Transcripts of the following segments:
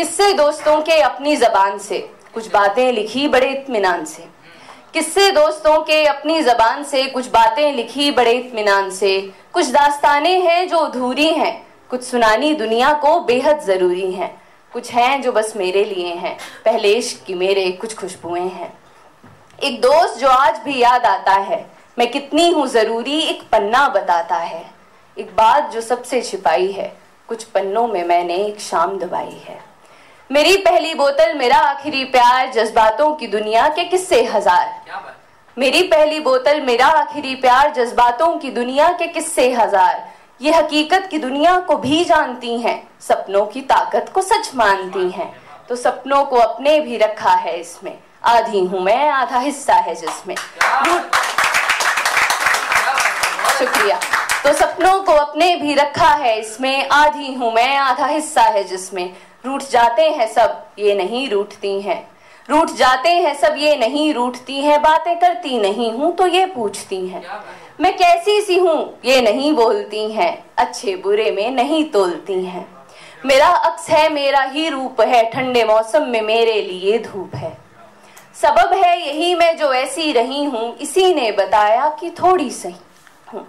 किससे दोस्तों के अपनी जबान से, कुछ बातें लिखी बड़े इतमान से। किससे दोस्तों के अपनी जबान से, कुछ बातें लिखी बड़े इतमान से। कुछ दास्तानें हैं जो अधूरी हैं, कुछ सुनानी दुनिया को बेहद ज़रूरी हैं। कुछ हैं जो बस मेरे लिए हैं, पहले इश्क की मेरे कुछ खुशबुएँ हैं। एक दोस्त जो आज भी याद आता है, मैं कितनी हूँ ज़रूरी एक पन्ना बताता है। एक बात जो सबसे छिपाई है, कुछ पन्नों में मैंने एक शाम दबाई है। मेरी पहली बोतल मेरा आखिरी प्यार जज्बातों की दुनिया के किस्से हज़ार। मेरी पहली बोतल मेरा आखिरी प्यार जज्बातों की दुनिया के किस्से हज़ार। ये हकीकत की दुनिया को भी जानती हैं सपनों की ताकत को सच मानती हैं। तो सपनों को अपने भी रखा है इसमें। आधी हूँ मैं आधा हिस्सा है जिसमें। शुक्रिया। तो सपनों को अपने भी रखा है इसमें। आधी हूँ मैं आधा हिस्सा है जिसमें। रूठ जाते हैं सब ये नहीं रूठती हैं। रूठ जाते हैं सब ये नहीं रूठती हैं। बातें करती नहीं हूँ तो ये पूछती हैं। मैं कैसी सी हूँ ये नहीं बोलती हैं। अच्छे बुरे में नहीं तोलती हैं। मेरा अक्स है मेरा ही रूप है ठंडे मौसम में मेरे लिए धूप है। सबब है यही मैं जो ऐसी रही हूँ इसी ने बताया कि थोड़ी सही हूँ।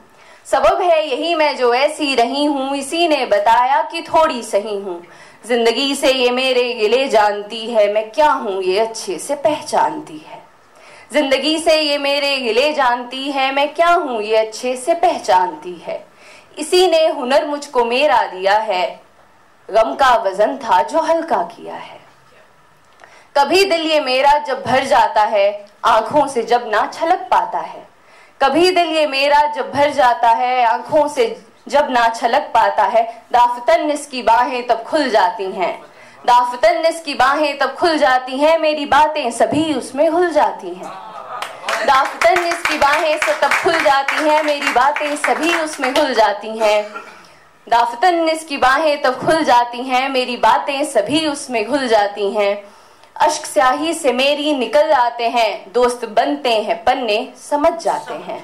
सबब है, यही मैं जो ऐसी रही हूँ, इसी ने बताया कि थोड़ी सही हूँ। ज़िंदगी से ये मेरे गिले जानती है, मैं क्या हूँ ये अच्छे से पहचानती है। ज़िंदगी से ये मेरे गिले जानती है, मैं क्या हूँ ये अच्छे से पहचानती है। इसी ने हुनर मुझको मेरा दिया है, गम का वज़न था जो हल्का किया है। कभी दिल ये मेरा जब भर जाता है, आँखों से जब ना छलक पाता है। कभी दिल ये मेरा जब भर जाता है, आँखों से जब ना छलक पाता है। दाफतन इसकी बाहें तब खुल जाती हैं। दाफतन इसकी बाहें तब खुल जाती हैं, मेरी बातें सभी उसमें घुल जाती हैं। दाफतन इसकी बाहें से तब खुल जाती हैं, मेरी बातें सभी उसमें घुल जाती हैं। दाफतन इसकी बाहें तब खुल जाती हैं, मेरी बातें सभी उसमें घुल जाती हैं। अश्क स्याही से मेरी निकल आते हैं दोस्त बनते हैं पन्ने समझ जाते हैं।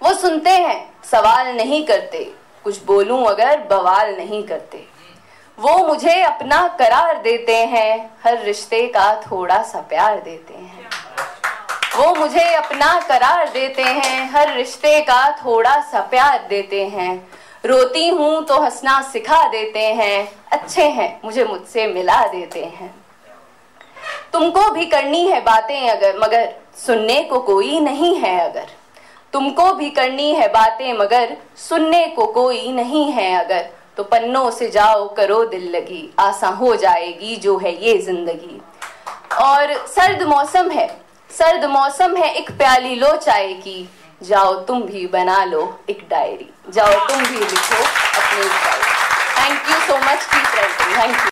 वो सुनते हैं सवाल नहीं करते कुछ बोलूँ अगर बवाल नहीं करते। वो मुझे अपना करार देते हैं हर रिश्ते का थोड़ा सा प्यार देते हैं। वो मुझे अपना करार देते हैं हर रिश्ते का थोड़ा सा प्यार देते हैं। रोती हूँ तो हंसना सिखा देते हैं अच्छे हैं मुझे मुझसे मिला देते हैं। तुमको भी करनी है बातें अगर, मगर सुनने को कोई नहीं है अगर। तुमको भी करनी है बातें, मगर सुनने को कोई नहीं है अगर। तो पन्नों से जाओ, करो दिल लगी, आसा हो जाएगी जो है ये ज़िंदगी। और सर्द मौसम है, सर्द मौसम है, एक प्याली लो चाय की जाओ तुम भी बना लो एक डायरी, जाओ तुम भी लिखो अपनी diary. Thank you so much writing thank you